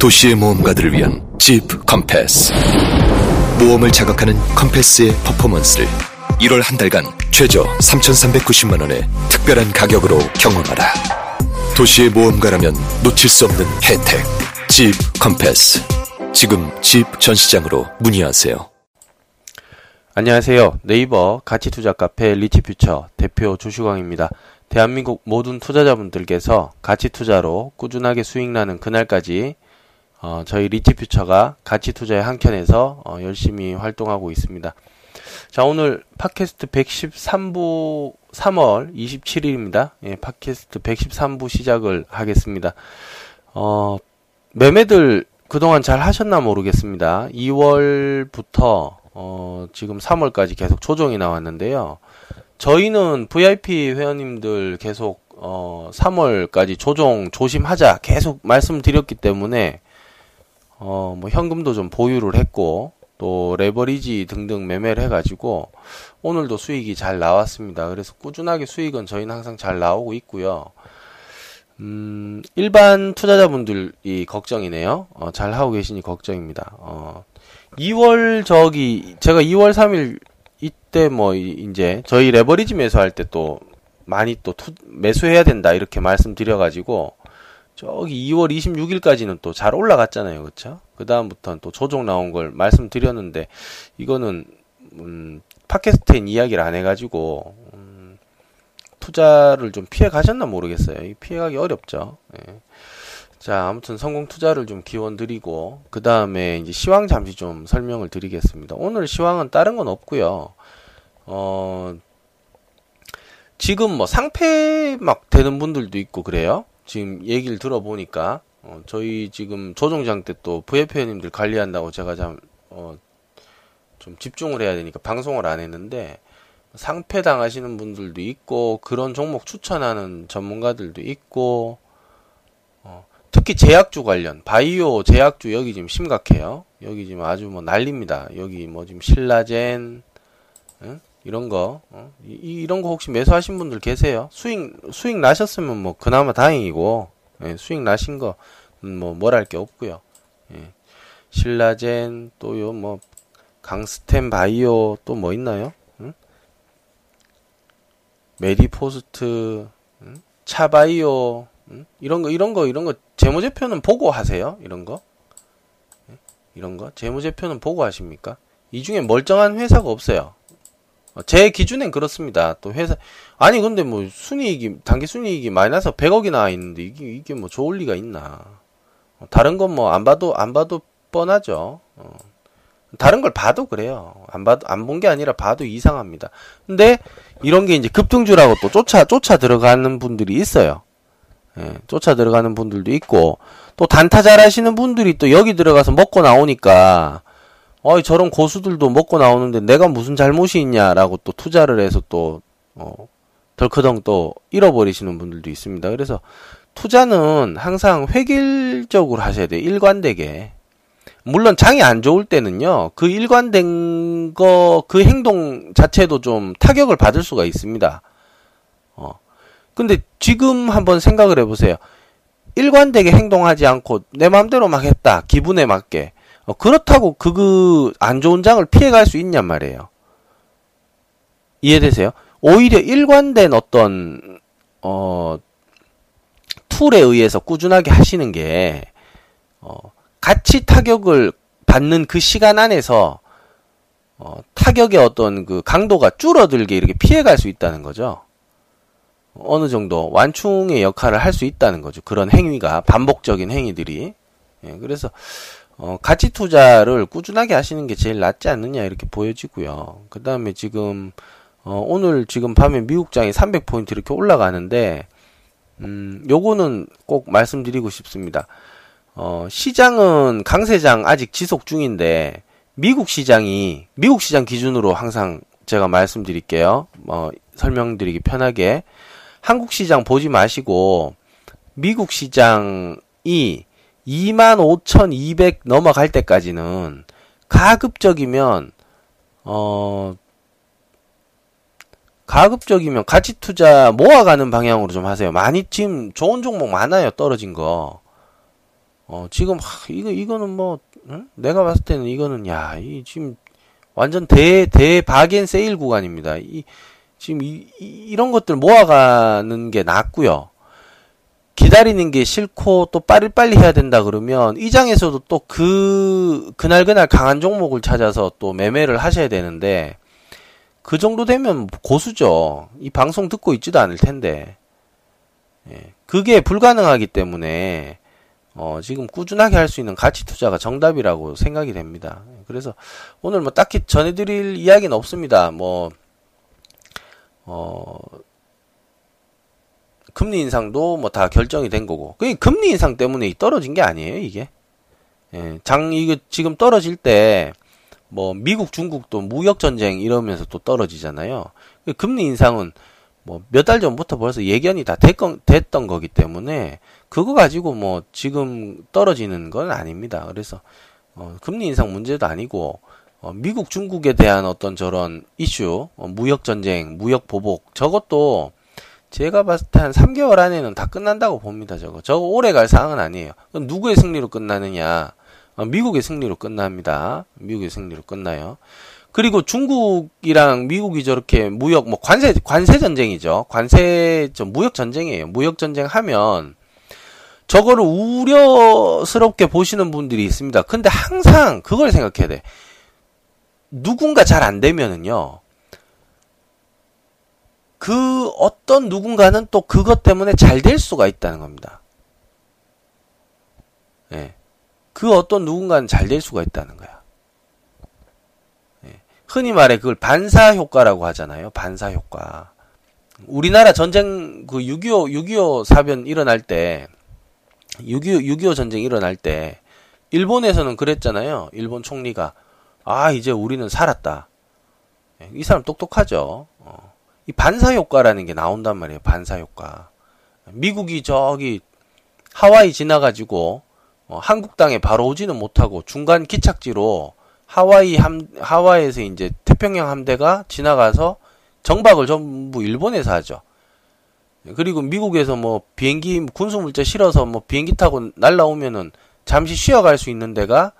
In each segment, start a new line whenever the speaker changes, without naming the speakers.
도시의 모험가들을 위한 Jeep Compass. 모험을 자극하는 Compass의 퍼포먼스를 1월 한 달간 최저 3,390만 원의 특별한 가격으로 경험하라. 도시의 모험가라면 놓칠 수 없는 혜택. Jeep Compass. 지금 Jeep 전시장으로 문의하세요.
안녕하세요. 네이버 가치투자 카페 리치퓨처 대표 조슈광입니다. 대한민국 모든 투자자분들께서 가치투자로 꾸준하게 수익 나는 그날까지 어, 저희 리치퓨처가 가치 투자의 한 켠에서 어, 열심히 활동하고 있습니다. 자, 오늘 팟캐스트 113부 3월 27일입니다. 예, 팟캐스트 113부 시작을 하겠습니다. 어, 매매들 그동안 잘 하셨나 모르겠습니다. 2월부터 어, 지금 3월까지 계속 조정이 나왔는데요. 저희는 VIP 회원님들 계속 어, 3월까지 조정 조심하자 계속 말씀드렸기 때문에 어, 뭐 현금도 좀 보유를 했고 또 레버리지 등등 매매를 해가지고 오늘도 수익이 잘 나왔습니다. 그래서 꾸준하게 수익은 저희는 항상 잘 나오고 있고요. 음, 일반 투자자분들이 걱정이네요. 어, 잘 하고 계시니 걱정입니다. 어, 2월 저기 제가 2월 3일 이때 뭐 이제 저희 레버리지 매수할 때 또 많이 또 투, 매수해야 된다 이렇게 말씀드려가지고 저기 2월 26일까지는 또 잘 올라갔잖아요, 그렇죠? 그 다음부터는 또 조정 나온 걸 말씀드렸는데 이거는 음, 팟캐스트엔 이야기를 안 해 가지고 음, 투자를 좀 피해 가셨나 모르겠어요. 피해가기 어렵죠. 예. 자, 아무튼 성공 투자를 좀 기원 드리고 그 다음에 이제 시황 잠시 좀 설명을 드리겠습니다. 오늘 시황은 다른 건 없고요. 어, 지금 뭐 상패 막 되는 분들도 있고 그래요. 지금 얘기를 들어보니까 어, 저희 지금 조정장 때또 VF님들 관리한다고 제가 참, 어, 좀 집중을 해야 되니까 방송을 안 했는데 상패 당하시는 분들도 있고 그런 종목 추천하는 전문가들도 있고 어, 특히 제약주 관련 바이오 제약주 여기 지금 심각해요. 여기 지금 아주 뭐 난립니다. 여기 뭐 지금 신라젠 응? 이런 거 어? 이, 이런 거 혹시 매수하신 분들 계세요? 수익 수익 나셨으면 뭐 그나마 다행이고 예, 수익 나신 거뭐뭘할게 없고요. 예. 신라젠 또 요 뭐 강스템 바이오 또 뭐 있나요? 응? 메디포스트 응? 차바이오 응? 이런 거 이런 거 이런 거 재무제표는 보고 하세요. 이런 거 예? 이런 거 재무제표는 보고 하십니까? 이 중에 멀쩡한 회사가 없어요. 제 기준엔 그렇습니다. 또 회사 아니 근데 뭐 순이익이 단기 순이익이 마이너스 100억이 나와 있는데 이게 이게 뭐 좋을 리가 있나? 다른 건 뭐 안 봐도 안 봐도 뻔하죠. 어. 다른 걸 봐도 그래요. 안 봐도 안 본 게 아니라 봐도 이상합니다. 근데 이런 게 이제 급등주라고 또 쫓아 쫓아 들어가는 분들이 있어요. 예, 쫓아 들어가는 분들도 있고 또 단타 잘하시는 분들이 또 여기 들어가서 먹고 나오니까 어이 저런 고수들도 먹고 나오는데 내가 무슨 잘못이 있냐라고 또 투자를 해서 또 어, 덜커덩 또 잃어버리시는 분들도 있습니다. 그래서 투자는 항상 획일적으로 하셔야 돼요. 일관되게. 물론 장이 안 좋을 때는요. 그 일관된 거 그 행동 자체도 좀 타격을 받을 수가 있습니다. 어. 근데 지금 한번 생각을 해 보세요. 일관되게 행동하지 않고 내 마음대로 막 했다. 기분에 맞게. 어, 그렇다고 그 안 좋은 장을 피해갈 수 있냔 말이에요. 이해되세요? 오히려 일관된 어떤 어 툴에 의해서 꾸준하게 하시는 게 어, 같이 타격을 받는 그 시간 안에서 어, 타격의 어떤 그 강도가 줄어들게 이렇게 피해갈 수 있다는 거죠. 어느 정도 완충의 역할을 할 수 있다는 거죠. 그런 행위가 반복적인 행위들이. 예, 그래서 어, 가치 투자를 꾸준하게 하시는 게 제일 낫지 않느냐 이렇게 보여지고요. 그 다음에 지금 어, 오늘 지금 밤에 미국장이 300포인트 이렇게 올라가는데 음, 요거는 꼭 말씀드리고 싶습니다. 어, 시장은 강세장 아직 지속 중인데 미국 시장이 미국 시장 기준으로 항상 제가 말씀드릴게요. 어, 설명드리기 편하게 한국 시장 보지 마시고 미국 시장이 25,200 넘어갈 때까지는 가급적이면 어 가급적이면 가치 투자 모아가는 방향으로 좀 하세요. 많이 지금 좋은 종목 많아요. 떨어진 거. 어, 지금, 하, 이거, 이거는 뭐, 응? 내가 봤을 때는 이거는, 야, 이, 지금, 완전 대, 대바겐 세일 구간입니다. 이, 지금 이, 이, 런 것들 모아가는 게 낫고요. 기다리는 게 싫고 또 빨리빨리 해야 된다 그러면 이 장에서도 또 그 그날 그날 강한 종목을 찾아서 또 매매를 하셔야 되는데 그 정도 되면 고수죠. 이 방송 듣고 있지도 않을 텐데. 예, 그게 불가능하기 때문에 어, 지금 꾸준하게 할 수 있는 가치 투자가 정답이라고 생각이 됩니다. 그래서 오늘 뭐 딱히 전해드릴 이야기는 없습니다. 뭐 어, 금리 인상도 뭐 다 결정이 된 거고. 그 금리 인상 때문에 떨어진 게 아니에요, 이게. 예, 장, 이거 지금 떨어질 때, 뭐, 미국, 중국도 무역전쟁 이러면서 또 떨어지잖아요. 그 금리 인상은 뭐, 몇 달 전부터 벌써 예견이 다 됐건, 됐던 거기 때문에, 그거 가지고 뭐, 지금 떨어지는 건 아닙니다. 그래서, 어, 금리 인상 문제도 아니고, 어, 미국, 중국에 대한 어떤 저런 이슈, 어, 무역전쟁, 무역보복, 저것도 제가 봤을 때 한 3개월 안에는 다 끝난다고 봅니다, 저거. 저거 오래 갈 사항은 아니에요. 누구의 승리로 끝나느냐? 어, 미국의 승리로 끝납니다. 미국의 승리로 끝나요. 그리고 중국이랑 미국이 저렇게 무역, 뭐 관세, 관세 전쟁이죠. 관세, 저 무역 전쟁이에요. 무역 전쟁 하면, 저거를 우려스럽게 보시는 분들이 있습니다. 근데 항상 그걸 생각해야 돼. 누군가 잘 안 되면은요. 그 어떤 누군가는 또 그것 때문에 잘 될 수가 있다는 겁니다. 예. 그 어떤 누군가는 잘 될 수가 있다는 거야. 예. 흔히 말해 그걸 반사 효과라고 하잖아요. 반사 효과. 우리나라 전쟁 그 6.25 6.25 사변 일어날 때 6.25 6.25 전쟁 일어날 때 일본에서는 그랬잖아요. 일본 총리가 아, 이제 우리는 살았다. 예, 이 사람 똑똑하죠. 어. 이 반사 효과라는 게 나온단 말이에요. 반사 효과. 미국이 저기 하와이 지나가지고 어, 한국 땅에 바로 오지는 못하고 중간 기착지로 하와이 함 하와이에서 이제 태평양 함대가 지나가서 정박을 전부 일본에서 하죠. 그리고 미국에서 뭐 비행기 군수 물자 실어서 뭐 비행기 타고 날라오면은 잠시 쉬어갈 수 있는 데가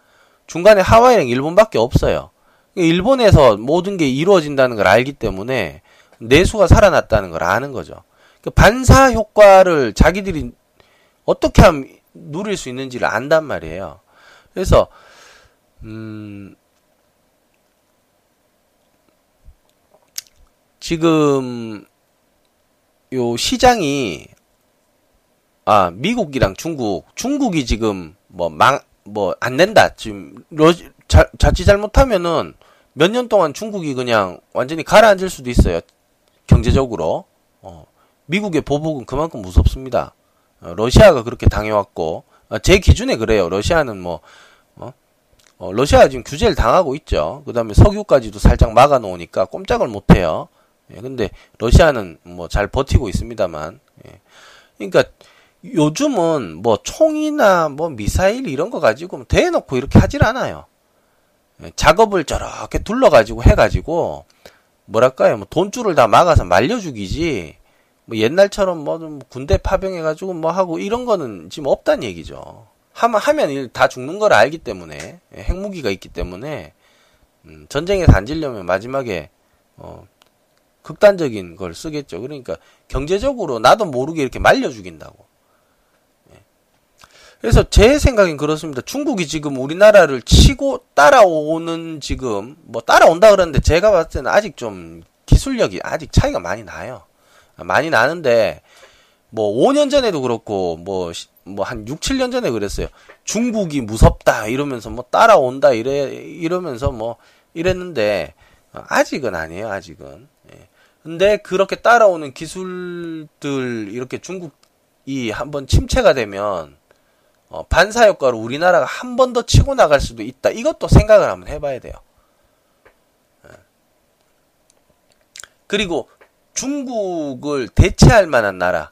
중간에 하와이랑 일본밖에 없어요. 일본에서 모든 게 이루어진다는 걸 알기 때문에 내수가 살아났다는 걸 아는 거죠. 그 반사 효과를 자기들이 어떻게 하면 누릴 수 있는지를 안단 말이에요. 그래서 음 지금 요 시장이 아 미국이랑 중국 중국이 지금 뭐 망 뭐 안 된다. 지금 러, 자, 자칫 잘못하면은 몇 년 동안 중국이 그냥 완전히 가라앉을 수도 있어요. 경제적으로. 어, 미국의 보복은 그만큼 무섭습니다. 어, 러시아가 그렇게 당해왔고 어, 제 기준에 그래요. 러시아는 뭐 어? 어, 러시아가 지금 규제를 당하고 있죠. 그 다음에 석유까지도 살짝 막아놓으니까 꼼짝을 못해요. 예, 근데 러시아는 뭐 잘 버티고 있습니다만. 예. 그러니까 요즘은 뭐 총이나 뭐 미사일 이런 거 가지고 대놓고 이렇게 하질 않아요. 예, 작업을 저렇게 둘러가지고 해가지고 뭐랄까요, 뭐 돈줄을 다 막아서 말려 죽이지. 뭐 옛날처럼 뭐 군대 파병해가지고 뭐 하고 이런 거는 지금 없단 얘기죠. 하면 하면 다 죽는 걸 알기 때문에 예, 핵무기가 있기 때문에 음, 전쟁에서 안 질려면 마지막에 어, 극단적인 걸 쓰겠죠. 그러니까 경제적으로 나도 모르게 이렇게 말려 죽인다고. 그래서 제 생각엔 그렇습니다. 중국이 지금 우리나라를 치고 따라오는 지금 뭐 따라온다 그러는데 제가 봤을 때는 아직 좀 기술력이 아직 차이가 많이 나요. 많이 나는데 뭐 5년 전에도 그렇고 뭐 뭐 한 6, 7년 전에 그랬어요. 중국이 무섭다 이러면서 뭐 따라온다 이래 이러면서 뭐 이랬는데 아직은 아니에요. 아직은. 예. 근데 그렇게 따라오는 기술들 이렇게 중국이 한번 침체가 되면 어, 반사 효과로 우리나라가 한 번 더 치고 나갈 수도 있다. 이것도 생각을 한번 해봐야 돼요. 예. 그리고 중국을 대체할 만한 나라,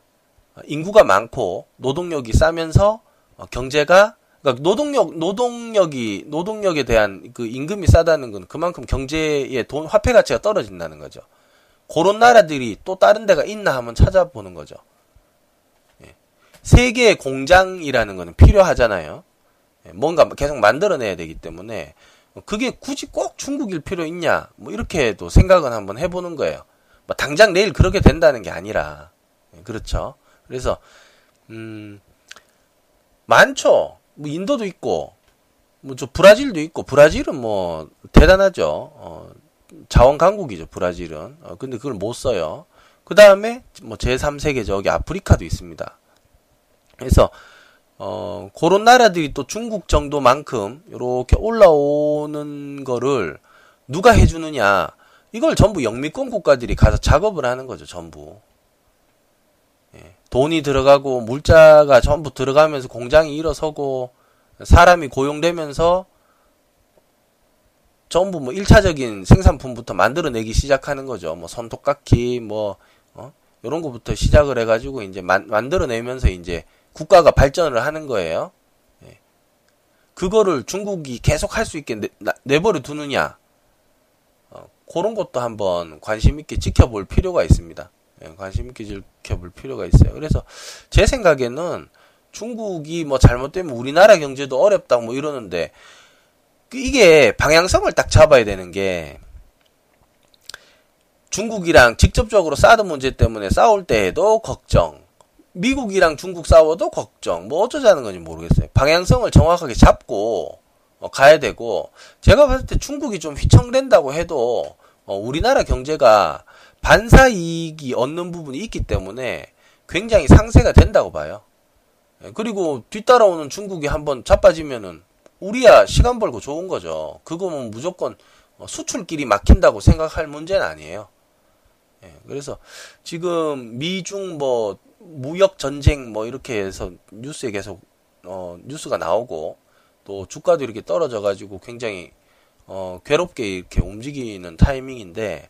어, 인구가 많고 노동력이 싸면서 어, 경제가 그러니까 노동력 노동력이 노동력에 대한 그 임금이 싸다는 건 그만큼 경제의 돈 화폐 가치가 떨어진다는 거죠. 그런 나라들이 또 다른 데가 있나 한번 찾아보는 거죠. 세계의 공장이라는 것은 필요하잖아요. 예, 뭔가 계속 만들어내야 되기 때문에 그게 굳이 꼭 중국일 필요 있냐 뭐 이렇게도 생각은 한번 해보는 거예요. 뭐 당장 내일 그렇게 된다는 게 아니라 예, 그렇죠. 그래서 음 많죠. 뭐 인도도 있고 뭐 저 브라질도 있고 브라질은 뭐 대단하죠. 어, 자원 강국이죠 브라질은. 어, 근데 그걸 못 써요. 그 다음에 뭐 제3세계 저기 아프리카도 있습니다. 그래서 어 그런 나라들이 또 중국 정도만큼 이렇게 올라오는 거를 누가 해주느냐 이걸 전부 영미권 국가들이 가서 작업을 하는 거죠 전부 예, 돈이 들어가고 물자가 전부 들어가면서 공장이 일어서고 사람이 고용되면서 전부 뭐 1차적인 생산품부터 만들어내기 시작하는 거죠. 뭐 손톱깎이 뭐 어? 이런 거부터 시작을 해가지고 이제 만, 만들어내면서 이제 국가가 발전을 하는 거예요. 예. 그거를 중국이 계속 할 수 있게 내, 내버려 두느냐 어, 그런 것도 한번 관심 있게 지켜볼 필요가 있습니다. 예, 관심 있게 지켜볼 필요가 있어요. 그래서 제 생각에는 중국이 뭐 잘못되면 우리나라 경제도 어렵다 뭐 이러는데 이게 방향성을 딱 잡아야 되는 게 중국이랑 직접적으로 사드 문제 때문에 싸울 때에도 걱정, 미국이랑 중국 싸워도 걱정, 뭐 어쩌자는 건지 모르겠어요. 방향성을 정확하게 잡고 어, 가야 되고 제가 봤을 때 중국이 좀 휘청된다고 해도 어, 우리나라 경제가 반사 이익이 얻는 부분이 있기 때문에 굉장히 상세가 된다고 봐요. 예, 그리고 뒤따라오는 중국이 한번 자빠지면은 우리야 시간 벌고 좋은 거죠. 그거면 무조건 어, 수출길이 막힌다고 생각할 문제는 아니에요. 예, 그래서 지금 미중 뭐 무역 전쟁 뭐 이렇게 해서 뉴스에 계속 어, 뉴스가 나오고 또 주가도 이렇게 떨어져 가지고 굉장히 어, 괴롭게 이렇게 움직이는 타이밍인데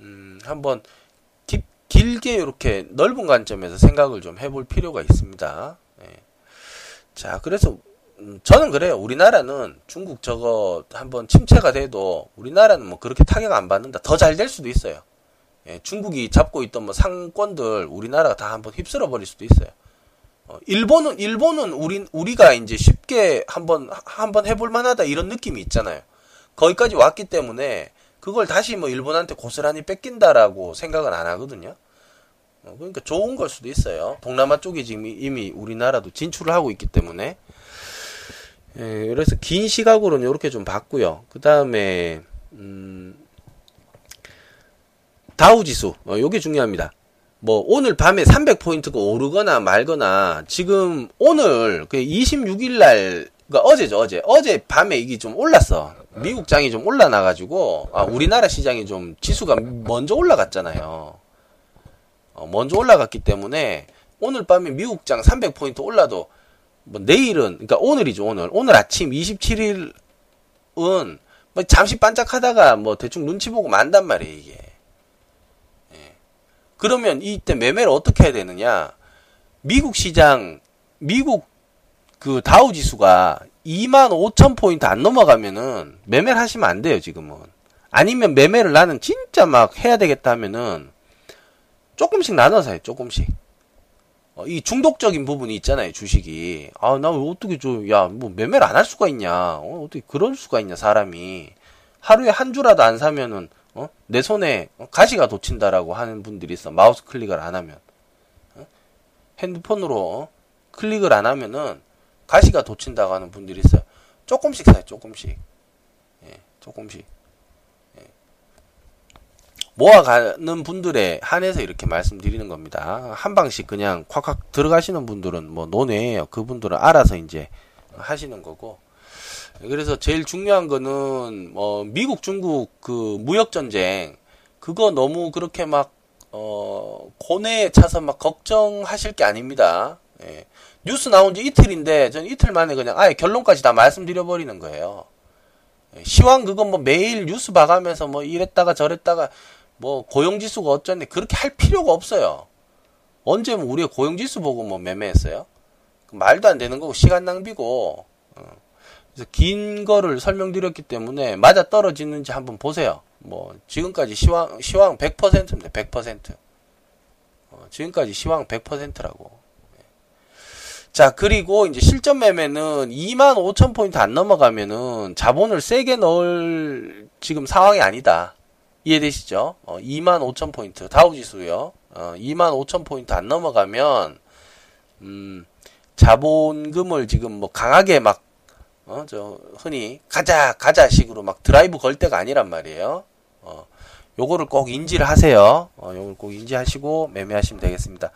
음, 한번 깊, 길게 이렇게 넓은 관점에서 생각을 좀 해볼 필요가 있습니다. 예. 자, 그래서 음, 저는 그래요. 우리나라는 중국 저거 한번 침체가 돼도 우리나라는 뭐 그렇게 타격 안 받는다. 더 잘 될 수도 있어요. 예, 중국이 잡고 있던 뭐 상권들 우리나라가 다 한번 휩쓸어 버릴 수도 있어요. 어, 일본은 일본은 우리 우리가 이제 쉽게 한번 한번 해볼 만하다 이런 느낌이 있잖아요. 거기까지 왔기 때문에 그걸 다시 뭐 일본한테 고스란히 뺏긴다라고 생각은 안 하거든요. 어, 그러니까 좋은 걸 수도 있어요. 동남아 쪽에 지금 이미 우리나라도 진출을 하고 있기 때문에. 예, 그래서 긴 시각으로는 이렇게 좀 봤고요. 그 다음에 음, 다우 지수, 어, 요게 중요합니다. 뭐 오늘 밤에 300포인트가 오르거나 말거나 지금 오늘 그 26일 날 그러니까 어제죠 어제. 어제 밤에 이게 좀 올랐어. 미국 장이 좀 올라나가지고 아 우리나라 시장이 좀 지수가 먼저 올라갔잖아요. 어, 먼저 올라갔기 때문에 오늘 밤에 미국 장 300포인트 올라도 뭐 내일은 그러니까 오늘이죠 오늘. 오늘 아침 27일은 뭐 잠시 반짝하다가 뭐 대충 눈치 보고 만단 말이에요 이게 그러면 이때 매매를 어떻게 해야 되느냐? 미국 시장, 미국 그 다우 지수가 2만 5천 포인트 안 넘어가면은 매매를 하시면 안 돼요, 지금은. 아니면 매매를 나는 진짜 막 해야 되겠다 하면은 조금씩 나눠서 해, 조금씩. 어, 이 중독적인 부분이 있잖아요, 주식이. 아, 나 왜 어떻게 좀, 야, 뭐 매매를 안 할 수가 있냐. 어, 어떻게 그럴 수가 있냐, 사람이. 하루에 한 주라도 안 사면은 어? 내 손에 가시가 돋친다라고 하는 분들이 있어. 마우스 클릭을 안 하면. 어? 핸드폰으로 클릭을 안 하면은 가시가 돋친다고 하는 분들이 있어요. 조금씩 사요, 조금씩. 예, 조금씩. 예. 모아가는 분들에 한해서 이렇게 말씀드리는 겁니다. 한 방씩 그냥 콱콱 들어가시는 분들은 뭐 논외예요. 그분들은 알아서 이제 하시는 거고. 그래서 제일 중요한 거는 뭐 미국 중국 그 무역 전쟁 그거 너무 그렇게 막 어 고뇌에 차서 막 걱정하실 게 아닙니다. 예. 뉴스 나온 지 이틀인데 전 이틀 만에 그냥 아예 결론까지 다 말씀드려 버리는 거예요. 예. 시황 그거 뭐 매일 뉴스 봐가면서 뭐 이랬다가 저랬다가 뭐 고용지수가 어쩌네 그렇게 할 필요가 없어요. 언제 뭐 우리가 고용지수 보고 뭐 매매했어요? 말도 안 되는 거고 시간 낭비고 어. 그래서 긴 거를 설명드렸기 때문에 맞아 떨어지는지 한번 보세요. 뭐 지금까지 시황 시황 100%입니다. 100%. 어, 지금까지 시황 100%라고. 자, 그리고 이제 실전 매매는 2만 5천 포인트 안 넘어가면은 자본을 세게 넣을 지금 상황이 아니다. 이해되시죠? 어, 2만 5천 포인트 다우지수요. 어, 2만 5천 포인트 안 넘어가면 음, 자본금을 지금 뭐 강하게 막 어, 저 흔히 가자 가자 식으로 막 드라이브 걸 때가 아니란 말이에요. 어, 요거를 꼭 인지를 하세요. 어, 요걸 꼭 인지하시고 매매하시면 되겠습니다.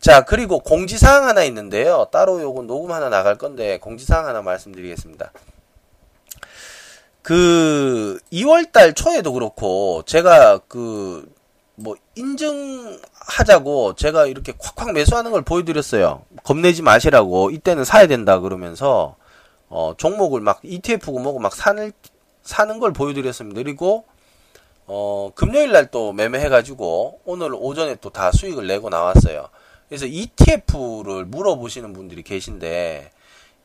자, 그리고 공지사항 하나 있는데요. 따로 요거 녹음 하나 나갈 건데 공지사항 하나 말씀드리겠습니다. 그 2월달 초에도 그렇고 제가 그 뭐 인증하자고 제가 이렇게 콱콱 매수하는 걸 보여드렸어요. 겁내지 마시라고 이때는 사야 된다 그러면서 어 종목을 막 ETF고 뭐고 막 사는 사는 걸 보여드렸습니다. 그리고 어 금요일 날 또 매매해가지고 오늘 오전에 또 다 수익을 내고 나왔어요. 그래서 ETF를 물어보시는 분들이 계신데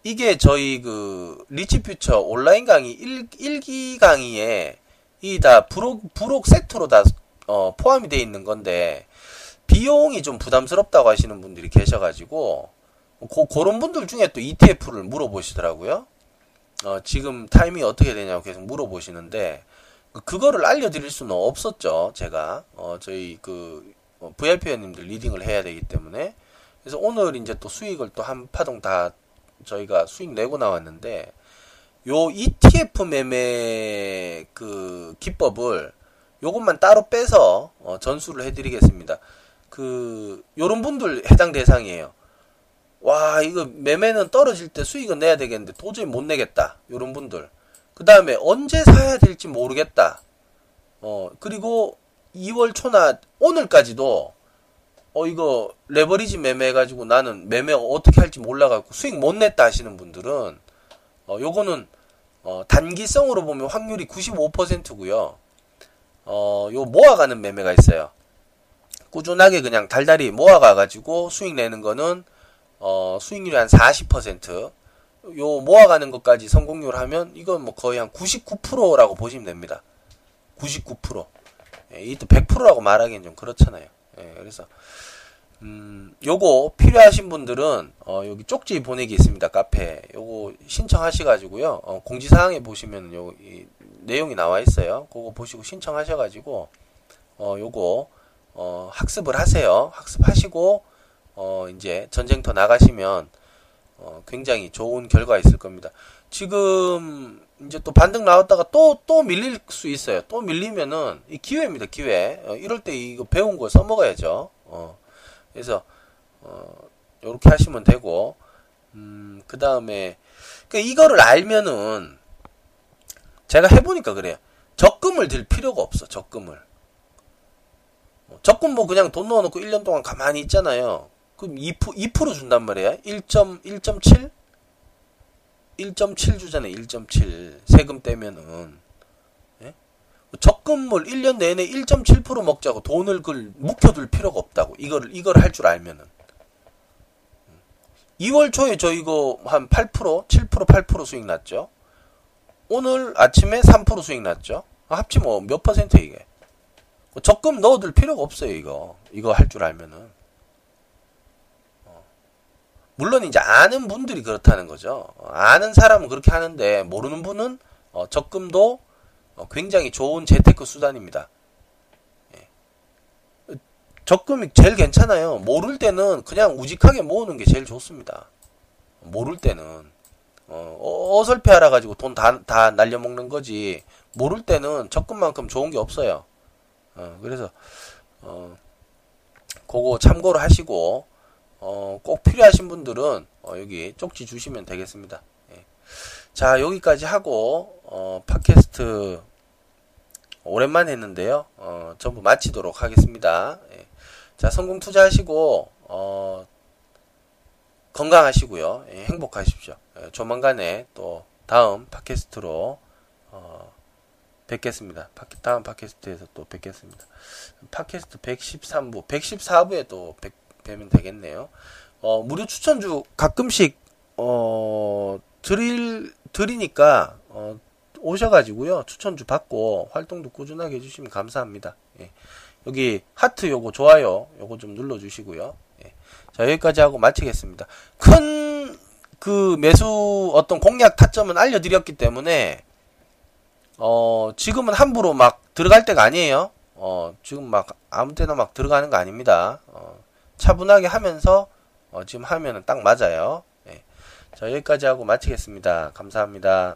이게 저희 그 리치퓨처 온라인 강의 1, 1기 강의에 이 다 부록, 부록 세트로 다 어, 포함이 되어 있는 건데 비용이 좀 부담스럽다고 하시는 분들이 계셔가지고 고, 그런 분들 중에 또 ETF를 물어보시더라고요. 어, 지금 타이밍이 어떻게 되냐고 계속 물어보시는데 그, 그거를 알려드릴 수는 없었죠. 제가 어, 저희 그 어, VIP원님들 리딩을 해야 되기 때문에 그래서 오늘 이제 또 수익을 또 한 파동 다 저희가 수익 내고 나왔는데 요 ETF 매매 그 기법을 요것만 따로 빼서 어, 전수를 해드리겠습니다. 그 요런 분들 해당 대상이에요. 와 이거 매매는 떨어질 때 수익은 내야 되겠는데 도저히 못 내겠다. 요런 분들. 그 다음에 언제 사야 될지 모르겠다. 어 그리고 2월 초나 오늘까지도 어 이거 레버리지 매매 가지고 나는 매매 어떻게 할지 몰라갖고 수익 못 냈다 하시는 분들은 어 요거는 어 단기성으로 보면 확률이 95%고요. 어요 모아가는 매매가 있어요. 꾸준하게 그냥 달달이 모아가 가지고 수익 내는 거는 어 수익률이 한 40%. 요 모아가는 것까지 성공률 하면 이건 뭐 거의 한 99%라고 보시면 됩니다. 99%. 예, 이또 100%라고 말하기엔 좀 그렇잖아요. 예, 그래서 음, 요거 필요하신 분들은 어, 여기 쪽지 보내기 있습니다. 카페. 요거 신청하셔 가지고요. 어, 공지 사항에 보시면 요 이, 내용이 나와 있어요. 그거 보시고 신청하셔 가지고 어, 요거 어, 학습을 하세요. 학습하시고 어, 이제 전쟁터 나가시면 어, 굉장히 좋은 결과 있을 겁니다. 지금 이제 또 반등 나왔다가 또, 또 밀릴 수 있어요. 또 밀리면은, 이 기회입니다, 기회. 어, 이럴 때 이거 배운 거 써먹어야죠. 어, 그래서, 어, 요렇게 하시면 되고, 음, 그 다음에, 그 이거를 알면은, 제가 해보니까 그래요. 적금을 들 필요가 없어, 적금을. 어, 적금 뭐 그냥 돈 넣어놓고 1년 동안 가만히 있잖아요. 그럼 2%, 2% 준단 말이야. 1.1.7? 1.7 주잖아요. 1.7 세금 떼면은 예? 적금을 1년 내내 1.7% 먹자고 돈을 그 묵혀둘 필요가 없다고 이걸 이걸 할 줄 알면은 2월 초에 저 이거 한 8% 7% 8% 수익 났죠. 오늘 아침에 3% 수익 났죠. 합치면 뭐몇 퍼센트 이게 적금 넣어둘 필요가 없어요 이거 이거 할 줄 알면은 물론 이제 아는 분들이 그렇다는 거죠. 아는 사람은 그렇게 하는데 모르는 분은 어, 적금도 어, 굉장히 좋은 재테크 수단입니다. 예. 적금이 제일 괜찮아요. 모를 때는 그냥 우직하게 모으는 게 제일 좋습니다. 모를 때는 어, 어설페 알아가지고 돈 다 다 날려먹는 거지. 모를 때는 적금만큼 좋은 게 없어요. 어, 그래서 어, 그거 참고로 하시고 어, 꼭 필요하신 분들은 어, 여기 쪽지 주시면 되겠습니다. 예. 자 여기까지 하고 어, 팟캐스트 오랜만에 했는데요. 어, 전부 마치도록 하겠습니다. 예. 자 성공 투자하시고 어, 건강하시고요. 예, 행복하십시오. 예, 조만간에 또 다음 팟캐스트로 어, 뵙겠습니다. 다음 팟캐스트에서 또 뵙겠습니다. 팟캐스트 113부, 114부에 또 뵙, 되면 되겠네요. 어, 무료 추천주 가끔씩 어, 드릴 드리니까 어, 오셔가지고요 추천주 받고 활동도 꾸준하게 해주시면 감사합니다. 예. 여기 하트 요거 좋아요 요거 좀 눌러주시고요. 예. 자 여기까지 하고 마치겠습니다. 큰 그 매수 어떤 공략 타점은 알려드렸기 때문에 어 지금은 함부로 막 들어갈 때가 아니에요. 어 지금 막 아무 때나 막 들어가는 거 아닙니다. 어, 차분하게 하면서 어, 지금 하면은 딱 맞아요. 네. 자 여기까지 하고 마치겠습니다. 감사합니다.